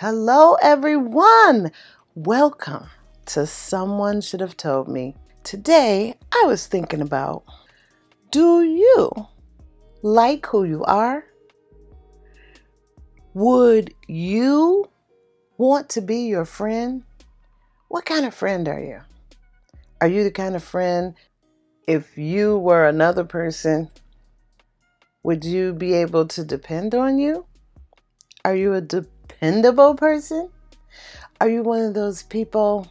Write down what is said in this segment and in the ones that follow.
Hello, everyone. Welcome to Someone Should Have Told Me. Today, I was thinking about do you like who you are? Would you want to be your friend? What kind of friend are you? Are you the kind of friend, if you were another person, would you be able to depend on you? Are you a dependable person? Are you one of those people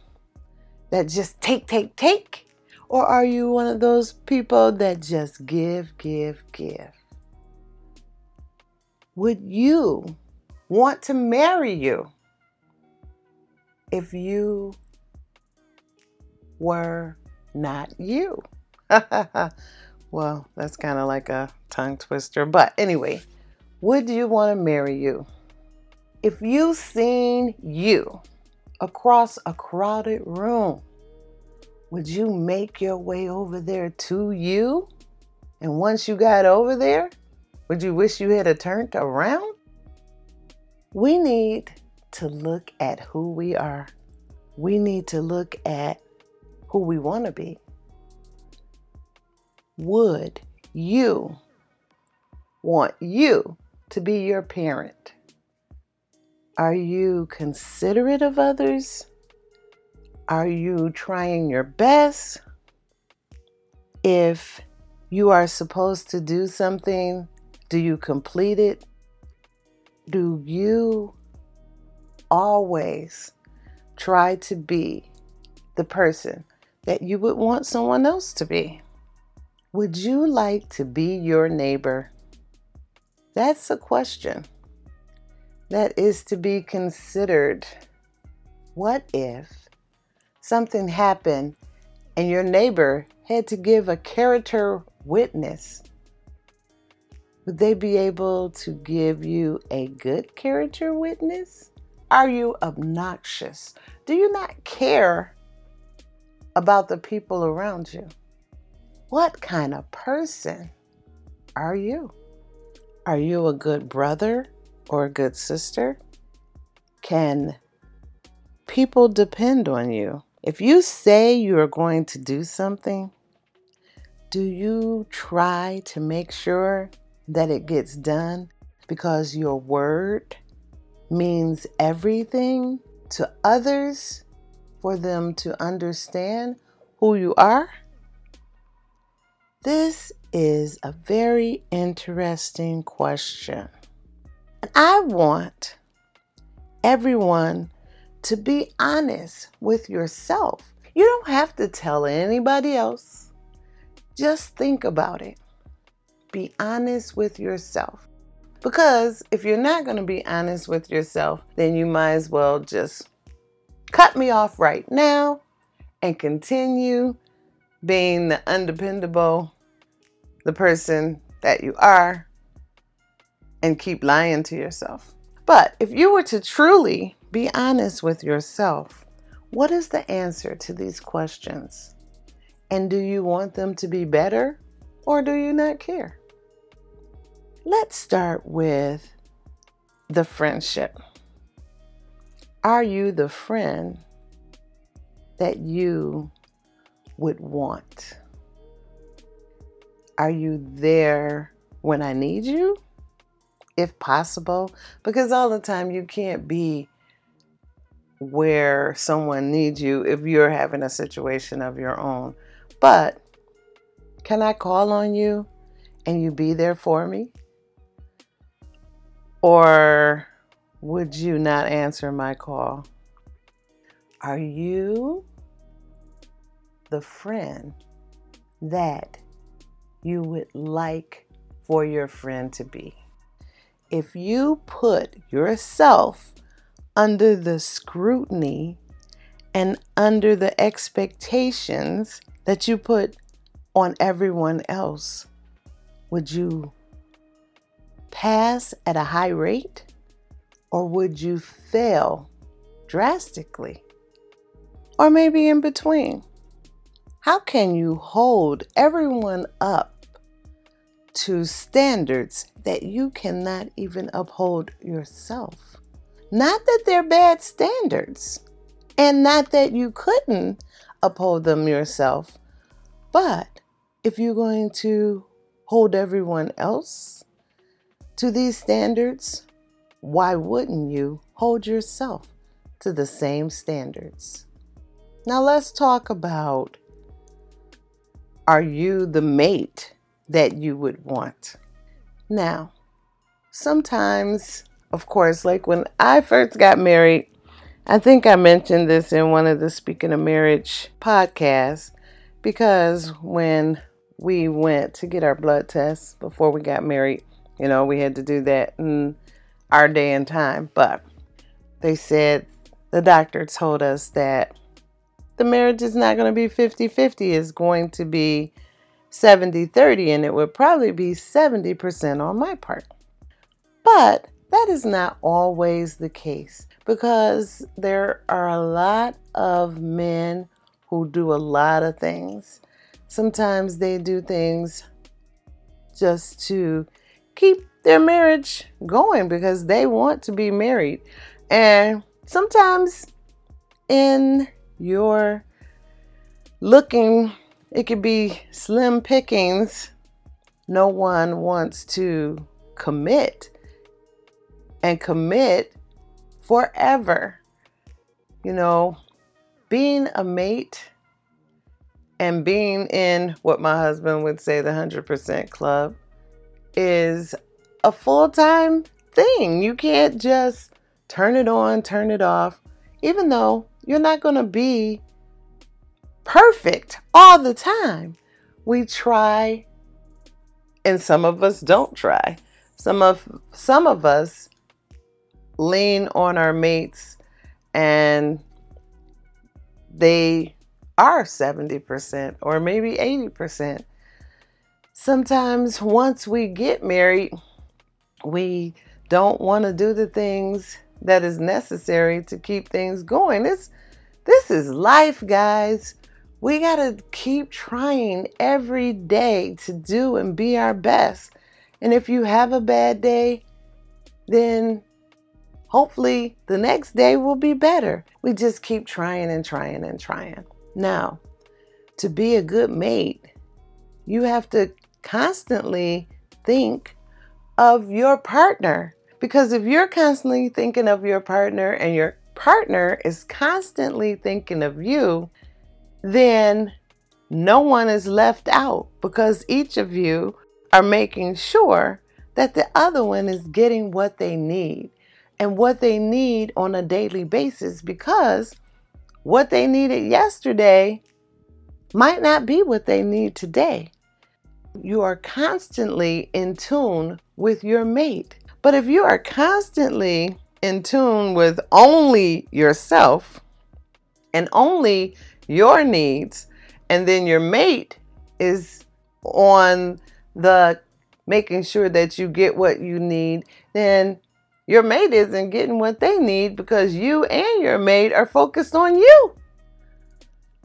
that just take, take, take? Or are you one of those people that just give, give, give? Would you want to marry you if you were not you? well, that's kind of like a tongue twister. But anyway, would you want to marry you? If you've seen you across a crowded room, would you make your way over there to you? And once you got over there, would you wish you had turned around? We need to look at who we are. We need to look at who we want to be. Would you want you to be your parent? Are you considerate of others? Are you trying your best? If you are supposed to do something, do you complete it? Do you always try to be the person that you would want someone else to be? Would you like to be your neighbor? That's a question that is to be considered. What if something happened and your neighbor had to give a character witness? Would they be able to give you a good character witness? Are you obnoxious? Do you not care about the people around you? What kind of person are you? Are you a good brother or a good sister? Can people depend on you? If you say you are going to do something, do you try to make sure that it gets done because your word means everything to others for them to understand who you are? This is a very interesting question. And I want everyone to be honest with yourself. You don't have to tell anybody else. Just think about it. Be honest with yourself. Because if you're not going to be honest with yourself, then you might as well just cut me off right now and continue being the undependable, the person that you are, and keep lying to yourself. But if you were to truly be honest with yourself, what is the answer to these questions? And do you want them to be better or do you not care? Let's start with the friendship. Are you the friend that you would want? Are you there when I need you? If possible, because all the time you can't be where someone needs you if you're having a situation of your own. But can I call on you and you be there for me? Or would you not answer my call? Are you the friend that you would like for your friend to be? If you put yourself under the scrutiny and under the expectations that you put on everyone else, would you pass at a high rate or would you fail drastically? Or maybe in between? How can you hold everyone up to standards that you cannot even uphold yourself? Not that they're bad standards, and not that you couldn't uphold them yourself, but if you're going to hold everyone else to these standards, why wouldn't you hold yourself to the same standards? Now, let's talk about are you the mate that you would want? Now, sometimes, of course, like when I first got married, I think I mentioned this in one of the Speaking of Marriage podcasts because when we went to get our blood tests before we got married, you know, we had to do that in our day and time. But they said the doctor told us that the marriage is not going to be 50 50, it's going to be 70 30, and it would probably be 70% on my part. But that is not always the case because there are a lot of men who do a lot of things. Sometimes they do things just to keep their marriage going because they want to be married. And sometimes in your looking, it could be slim pickings. No one wants to commit and commit forever. You know, being a mate and being in what my husband would say the 100% club is a full time thing. You can't just turn it on, turn it off, even though you're not going to be perfect all the time. We try and some of us don't try. Some of some of us lean on our mates and they are 70% or maybe 80%. Sometimes once we get married, we don't want to do the things that is necessary to keep things going. This this is life, guys. We got to keep trying every day to do and be our best. And if you have a bad day, then hopefully the next day will be better. We just keep trying and trying and trying. Now, to be a good mate, you have to constantly think of your partner. Because if you're constantly thinking of your partner and your partner is constantly thinking of you, then no one is left out because each of you are making sure that the other one is getting what they need and what they need on a daily basis because what they needed yesterday might not be what they need today. You are constantly in tune with your mate. But if you are constantly in tune with only yourself and only your needs, and then your mate is on the making sure that you get what you need, then your mate isn't getting what they need because you and your mate are focused on you.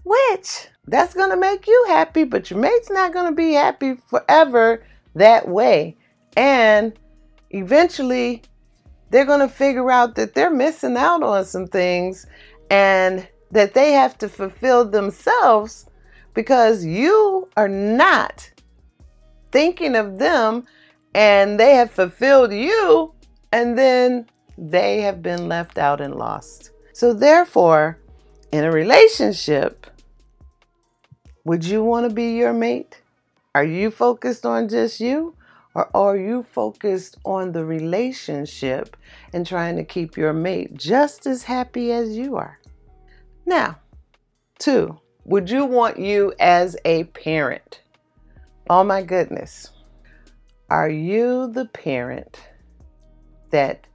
Which that's going to make you happy, but your mate's not going to be happy forever that way. And eventually they're going to figure out that they're missing out on some things and that they have to fulfill themselves because you are not thinking of them and they have fulfilled you and then they have been left out and lost. So, therefore, in a relationship, would you want to be your mate? Are you focused on just you? Or are you focused on the relationship and trying to keep your mate just as happy as you are? Now, two, would you want you as a parent? Oh my goodness. Are you the parent that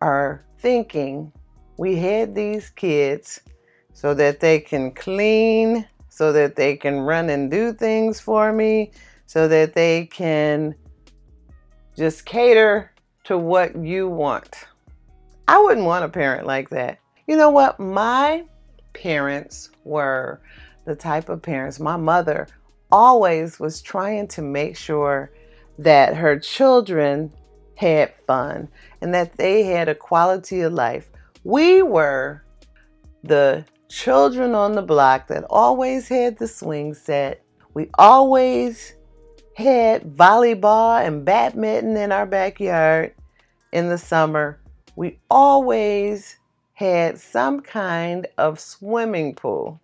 are thinking we had these kids so that they can clean, so that they can run and do things for me, so that they can just cater to what you want. I wouldn't want a parent like that. You know what? My parents were the type of parents, my mother always was trying to make sure that her children had fun and that they had a quality of life. We were the children on the block that always had the swing set. We always had volleyball and badminton in our backyard in the summer. We always had some kind of swimming pool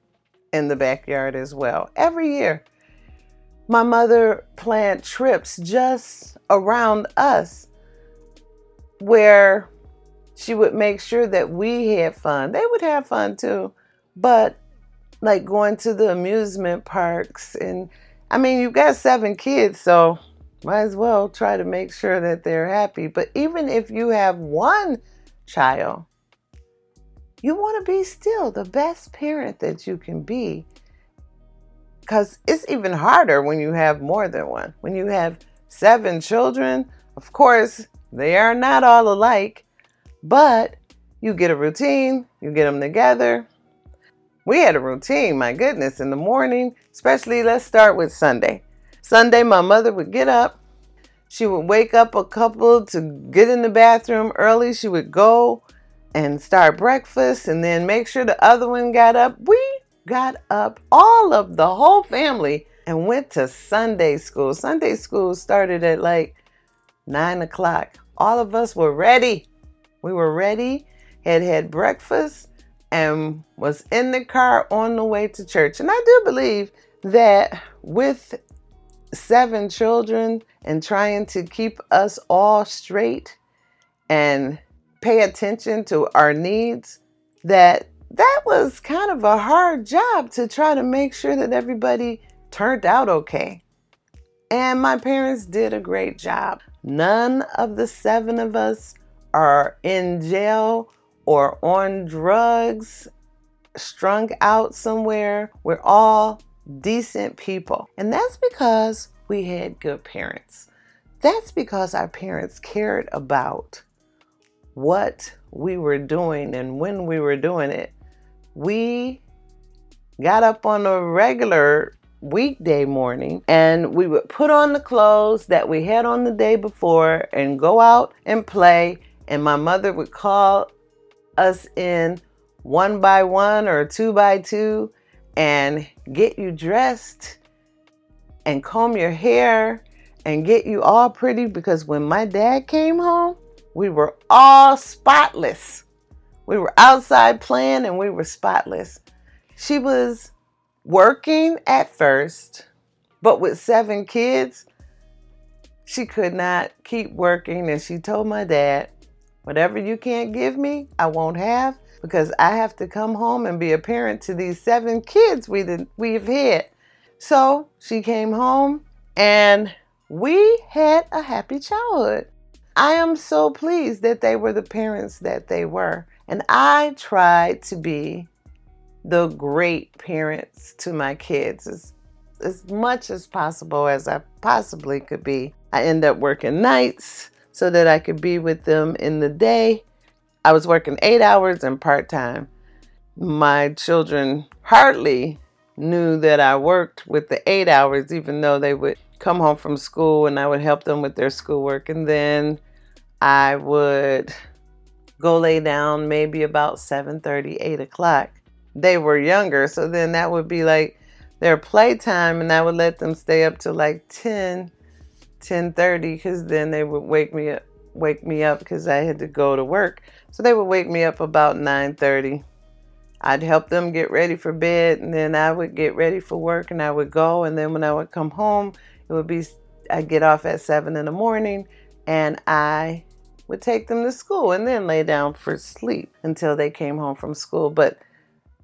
in the backyard as well. Every year, my mother planned trips just around us where she would make sure that we had fun. They would have fun too, but like going to the amusement parks and I mean, you've got seven kids, so might as well try to make sure that they're happy. But even if you have one child, you want to be still the best parent that you can be. Because it's even harder when you have more than one. When you have seven children, of course, they are not all alike, but you get a routine, you get them together. We had a routine, my goodness, in the morning, especially let's start with Sunday. Sunday, my mother would get up. She would wake up a couple to get in the bathroom early. She would go and start breakfast and then make sure the other one got up. We got up, all of the whole family, and went to Sunday school. Sunday school started at like nine o'clock. All of us were ready. We were ready, had had breakfast, and was in the car on the way to church. And I do believe that with seven children and trying to keep us all straight and pay attention to our needs, that that was kind of a hard job to try to make sure that everybody turned out okay. And my parents did a great job. None of the seven of us are in jail or on drugs, strung out somewhere. We're all decent people. And that's because we had good parents. That's because our parents cared about what we were doing and when we were doing it. We got up on a regular weekday morning and we would put on the clothes that we had on the day before and go out and play. And my mother would call us in one by one or two by two and get you dressed and comb your hair and get you all pretty because when my dad came home, we were all spotless. We were outside playing and we were spotless. She was working at first, but with seven kids, she could not keep working. And she told my dad, Whatever you can't give me, I won't have because I have to come home and be a parent to these seven kids we we've had. So she came home and we had a happy childhood. I am so pleased that they were the parents that they were. And I tried to be the great parents to my kids as, as much as possible as I possibly could be. I end up working nights so that I could be with them in the day. I was working eight hours and part time. My children hardly knew that I worked with the eight hours, even though they would come home from school and I would help them with their schoolwork. And then I would go lay down maybe about 7 30, 8 o'clock. They were younger, so then that would be like their playtime, and I would let them stay up to like 10, 10 30, because then they would wake me up wake me up because I had to go to work. So they would wake me up about 9 30 I'd help them get ready for bed and then I would get ready for work and I would go and then when I would come home it would be I'd get off at seven in the morning and I would take them to school and then lay down for sleep until they came home from school. But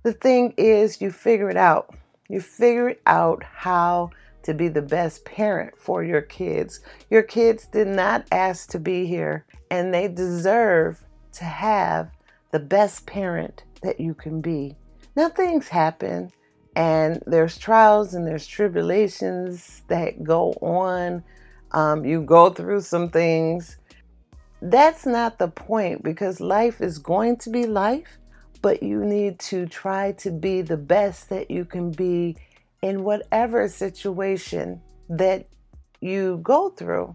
the thing is you figure it out. You figure out how to be the best parent for your kids. Your kids did not ask to be here and they deserve to have the best parent that you can be. Now, things happen, and there's trials and there's tribulations that go on. Um, you go through some things. That's not the point because life is going to be life, but you need to try to be the best that you can be in whatever situation that you go through.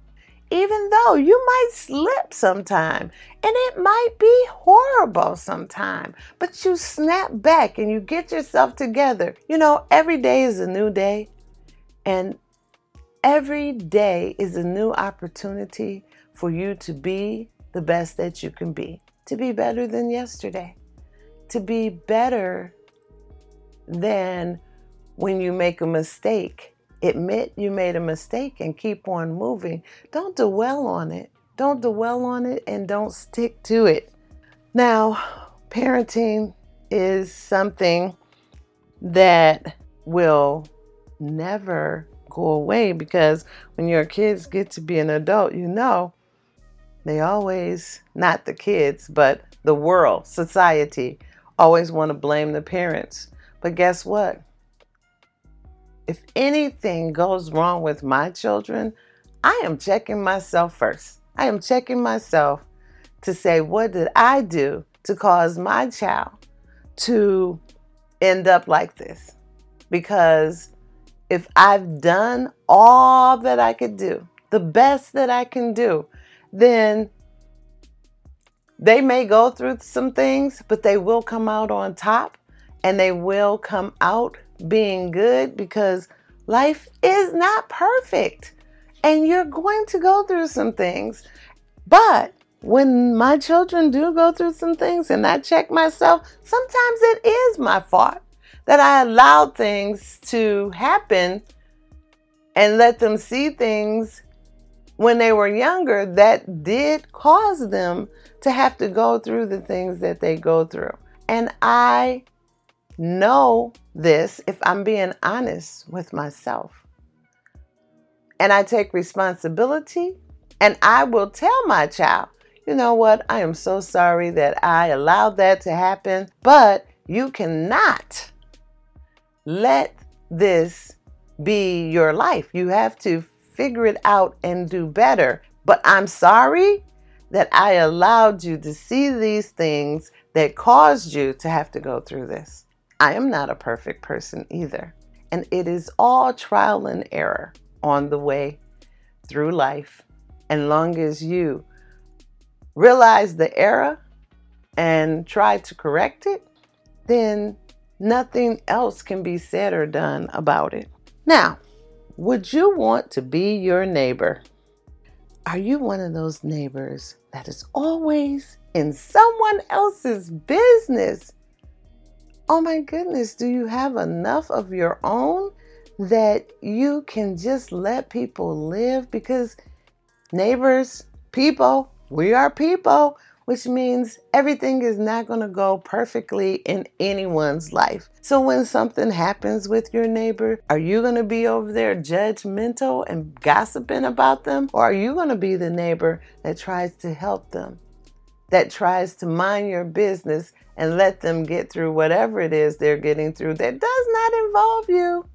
even though you might slip sometime and it might be horrible sometime, but you snap back and you get yourself together. You know, every day is a new day, and every day is a new opportunity for you to be the best that you can be, to be better than yesterday, to be better than when you make a mistake admit you made a mistake and keep on moving. Don't dwell on it. Don't dwell on it and don't stick to it. Now, parenting is something that will never go away because when your kids get to be an adult, you know, they always, not the kids, but the world, society, always want to blame the parents. But guess what? if anything goes wrong with my children, I am checking myself first. I am checking myself to say, what did I do to cause my child to end up like this? Because if I've done all that I could do, the best that I can do, then they may go through some things, but they will come out on top and they will come out being good because life is not perfect and you're going to go through some things. But when my children do go through some things and I check myself, sometimes it is my fault that I allowed things to happen and let them see things when they were younger that did cause them to have to go through the things that they go through. And I know this if I'm being honest with myself. And I take responsibility and I will tell my child, you know what, I am so sorry that I allowed that to happen, but you cannot let this be your life. You have to figure it out and do better. But I'm sorry that I allowed you to see these things that caused you to have to go through this. I am not a perfect person either. And it is all trial and error on the way through life. And long as you realize the error and try to correct it, then nothing else can be said or done about it. Now, would you want to be your neighbor? Are you one of those neighbors that is always in someone else's business? oh my goodness, do you have enough of your own that you can just let people live? Because neighbors, people, we are people, which means everything is not going to go perfectly in anyone's life. So when something happens with your neighbor, are you going to be over there judgmental and gossiping about them? Or are you going to be the neighbor that tries to help them? That tries to mind your business and let them get through whatever it is they're getting through that does not involve you.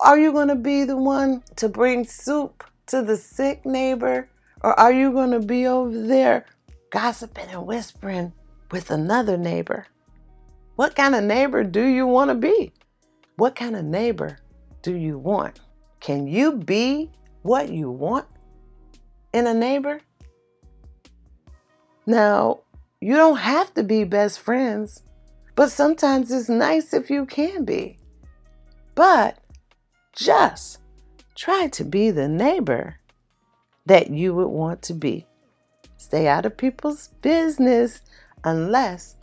Are you going to be the one to bring soup to the sick neighbor? Or are you going to be over there gossiping and whispering with another neighbor? What kind of neighbor do you want to be? What kind of neighbor do you want? Can you be what you want in a neighbor? Now, you don't have to be best friends, but sometimes it's nice if you can be. But just try to be the neighbor that you would want to be. Stay out of people's business unless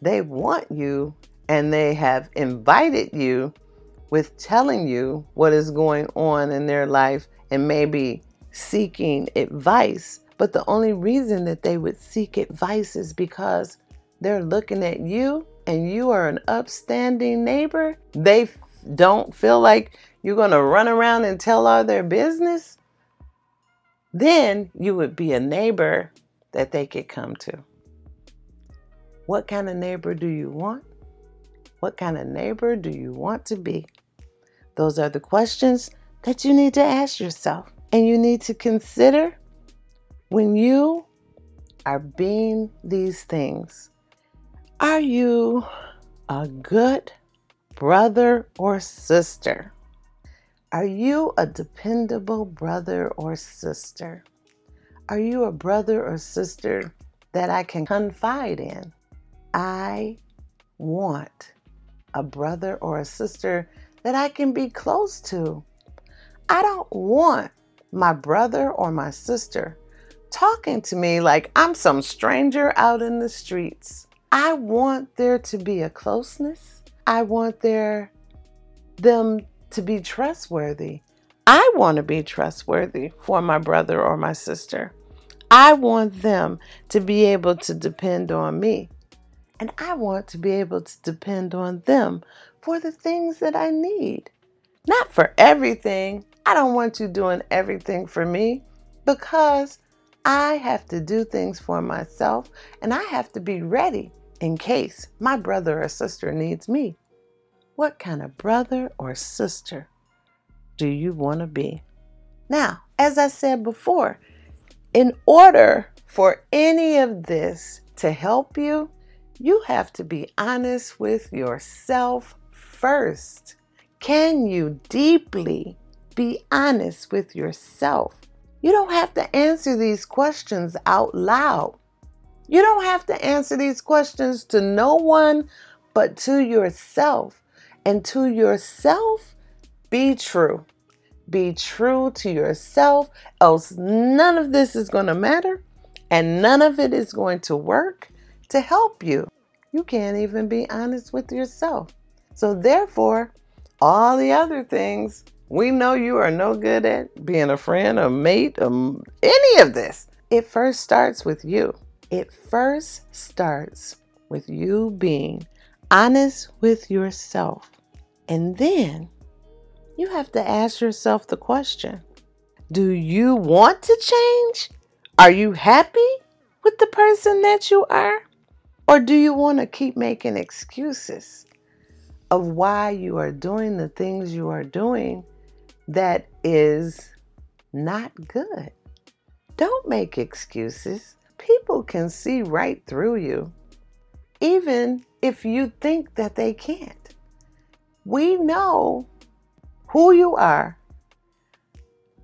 they want you and they have invited you with telling you what is going on in their life and maybe seeking advice but the only reason that they would seek advice is because they're looking at you and you are an upstanding neighbor. They don't feel like you're going to run around and tell all their business. Then you would be a neighbor that they could come to. What kind of neighbor do you want? What kind of neighbor do you want to be? Those are the questions that you need to ask yourself. And you need to consider when you are being these things, are you a good brother or sister? Are you a dependable brother or sister? Are you a brother or sister that I can confide in? I want a brother or a sister that I can be close to. I don't want my brother or my sister talking to me like I'm some stranger out in the streets. I want there to be a closeness. I want there them to be trustworthy. I want to be trustworthy for my brother or my sister. I want them to be able to depend on me. And I want to be able to depend on them for the things that I need. Not for everything. I don't want you doing everything for me because I have to do things for myself and I have to be ready in case my brother or sister needs me. What kind of brother or sister do you want to be? Now, as I said before, in order for any of this to help you, you have to be honest with yourself first. Can you deeply be honest with yourself? You don't have to answer these questions out loud. You don't have to answer these questions to no one but to yourself. And to yourself, be true. Be true to yourself, else none of this is going to matter and none of it is going to work to help you. You can't even be honest with yourself. So, therefore, all the other things, we know you are no good at being a friend, a mate, um, any of this. It first starts with you. It first starts with you being honest with yourself. And then you have to ask yourself the question Do you want to change? Are you happy with the person that you are? Or do you want to keep making excuses of why you are doing the things you are doing that is not good? Don't make excuses. People can see right through you, even if you think that they can't. We know who you are.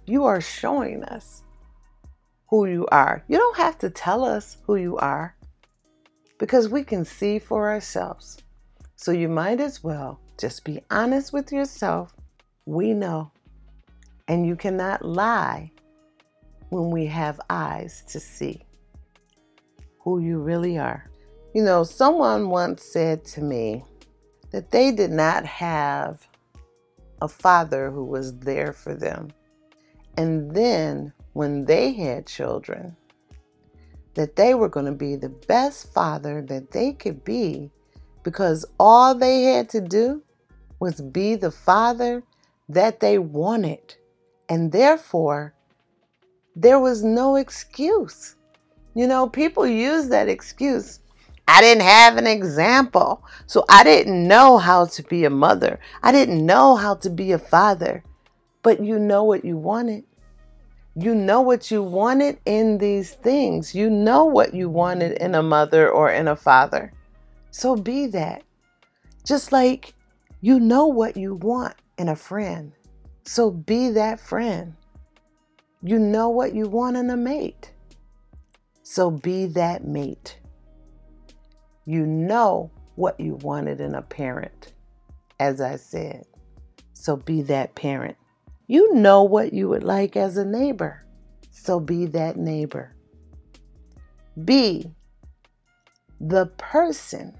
You are showing us who you are. You don't have to tell us who you are because we can see for ourselves. So you might as well just be honest with yourself. We know. And you cannot lie when we have eyes to see who you really are. You know, someone once said to me that they did not have a father who was there for them. And then when they had children, that they were going to be the best father that they could be because all they had to do was be the father that they wanted. And therefore, there was no excuse. You know, people use that excuse. I didn't have an example. So I didn't know how to be a mother. I didn't know how to be a father. But you know what you wanted. You know what you wanted in these things. You know what you wanted in a mother or in a father. So be that. Just like you know what you want in a friend. So be that friend. You know what you want in a mate. So be that mate. You know what you wanted in a parent, as I said. So be that parent. You know what you would like as a neighbor, so be that neighbor. Be the person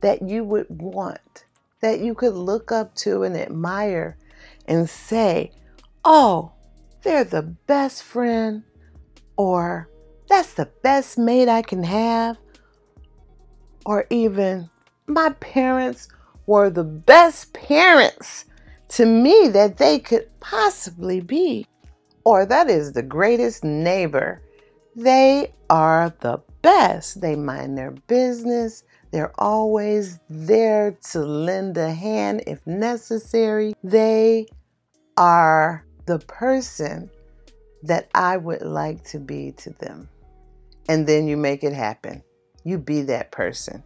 that you would want, that you could look up to and admire and say, oh, they're the best friend, or that's the best mate I can have, or even my parents were the best parents to me that they could possibly be. Or that is the greatest neighbor. They are the best. They mind their business. They're always there to lend a hand if necessary. They are the person that I would like to be to them. And then you make it happen. You be that person.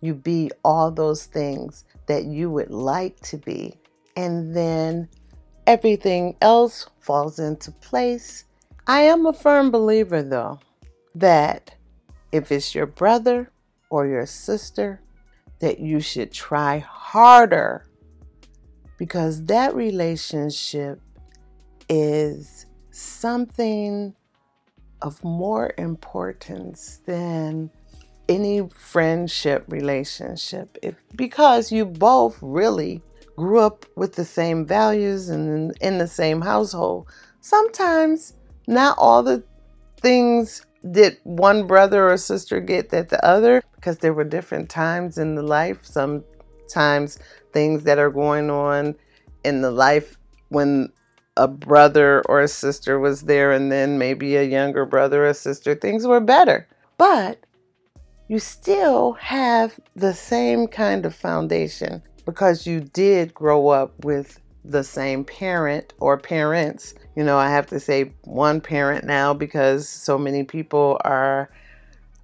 You be all those things that you would like to be and then everything else falls into place. I am a firm believer, though, that if it's your brother or your sister, that you should try harder because that relationship is something of more importance than any friendship relationship. If because you both really grew up with the same values and in, the same household. Sometimes not all the things did one brother or sister get that the other because there were different times in the life. Sometimes things that are going on in the life when a brother or a sister was there and then maybe a younger brother or sister things were better but you still have the same kind of foundation because you did grow up with the same parent or parents. You know, I have to say one parent now because so many people are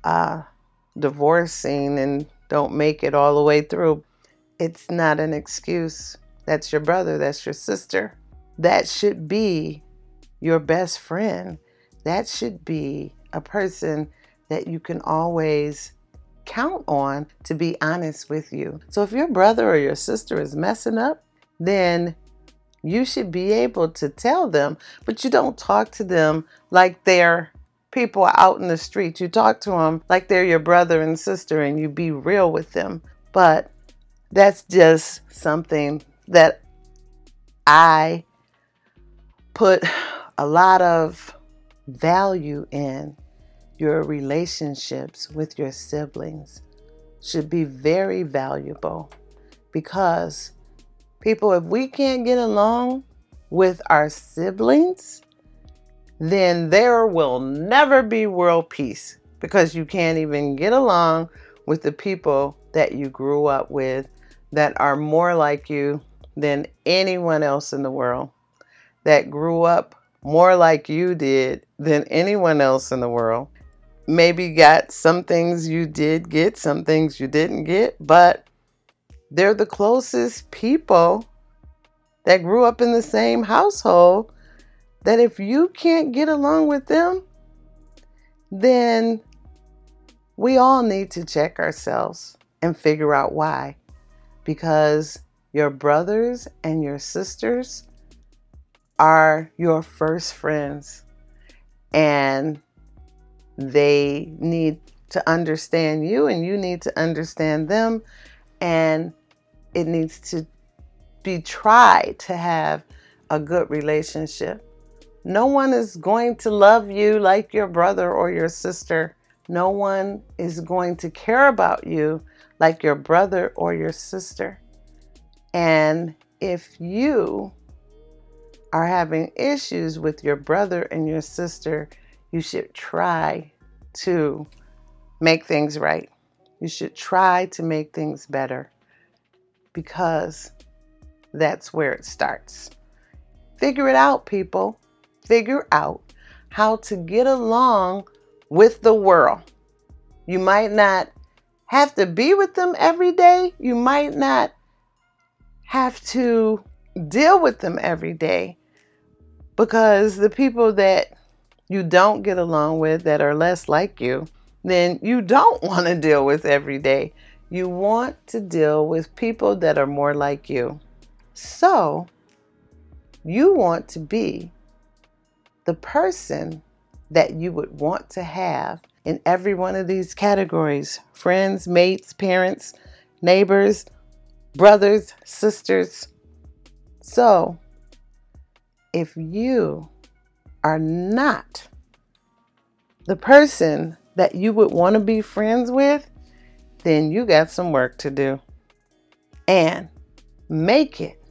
uh, divorcing and don't make it all the way through. It's not an excuse. That's your brother, that's your sister. That should be your best friend. That should be a person that you can always count on to be honest with you. So if your brother or your sister is messing up, then you should be able to tell them, but you don't talk to them like they're people out in the street. You talk to them like they're your brother and sister and you be real with them. But that's just something that I put a lot of value in. Your relationships with your siblings should be very valuable because People, if we can't get along with our siblings, then there will never be world peace because you can't even get along with the people that you grew up with that are more like you than anyone else in the world, that grew up more like you did than anyone else in the world. Maybe got some things you did get, some things you didn't get, but they're the closest people that grew up in the same household that if you can't get along with them, then we all need to check ourselves and figure out why. Because your brothers and your sisters are your first friends, and they need to understand you, and you need to understand them, and it needs to be tried to have a good relationship. No one is going to love you like your brother or your sister. No one is going to care about you like your brother or your sister. And if you are having issues with your brother and your sister, you should try to make things right. You should try to make things better because that's where it starts. Figure it out, people. Figure out how to get along with the world. You might not have to be with them every day. You might not have to deal with them every day because the people that you don't get along with that are less like you, then you don't want to deal with every day. You want to deal with people that are more like you. So, you want to be the person that you would want to have in every one of these categories friends, mates, parents, neighbors, brothers, sisters. So, if you are not the person that you would want to be friends with, then you got some work to do. And make it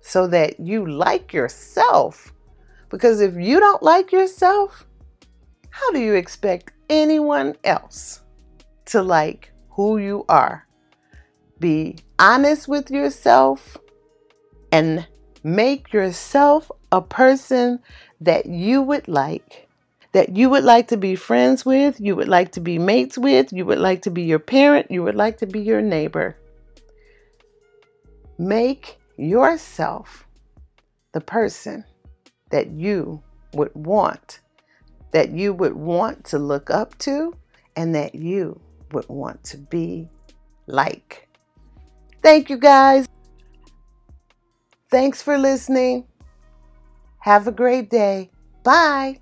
so that you like yourself. Because if you don't like yourself, how do you expect anyone else to like who you are? Be honest with yourself and make yourself a person that you would like, that you would like to be friends with, you would like to be mates with, you would like to be your parent, you would like to be your neighbor. Make yourself the person that you would want, that you would want to look up to, and that you would want to be like. Thank you guys. Thanks for listening. Have a great day. Bye.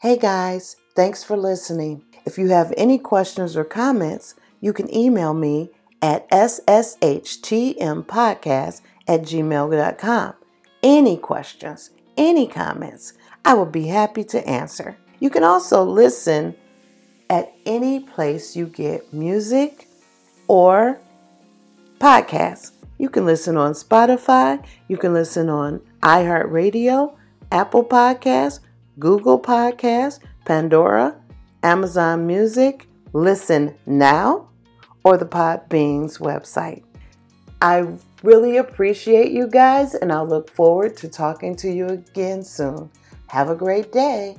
Hey guys, thanks for listening. If you have any questions or comments, you can email me at sshgmpodcast at gmail.com. Any questions, any comments, I will be happy to answer. You can also listen at any place you get music or podcasts. You can listen on Spotify, you can listen on iHeartRadio, Apple Podcasts, Google Podcasts, Pandora, Amazon Music, Listen Now, or the Podbeans website. I really appreciate you guys, and I look forward to talking to you again soon. Have a great day.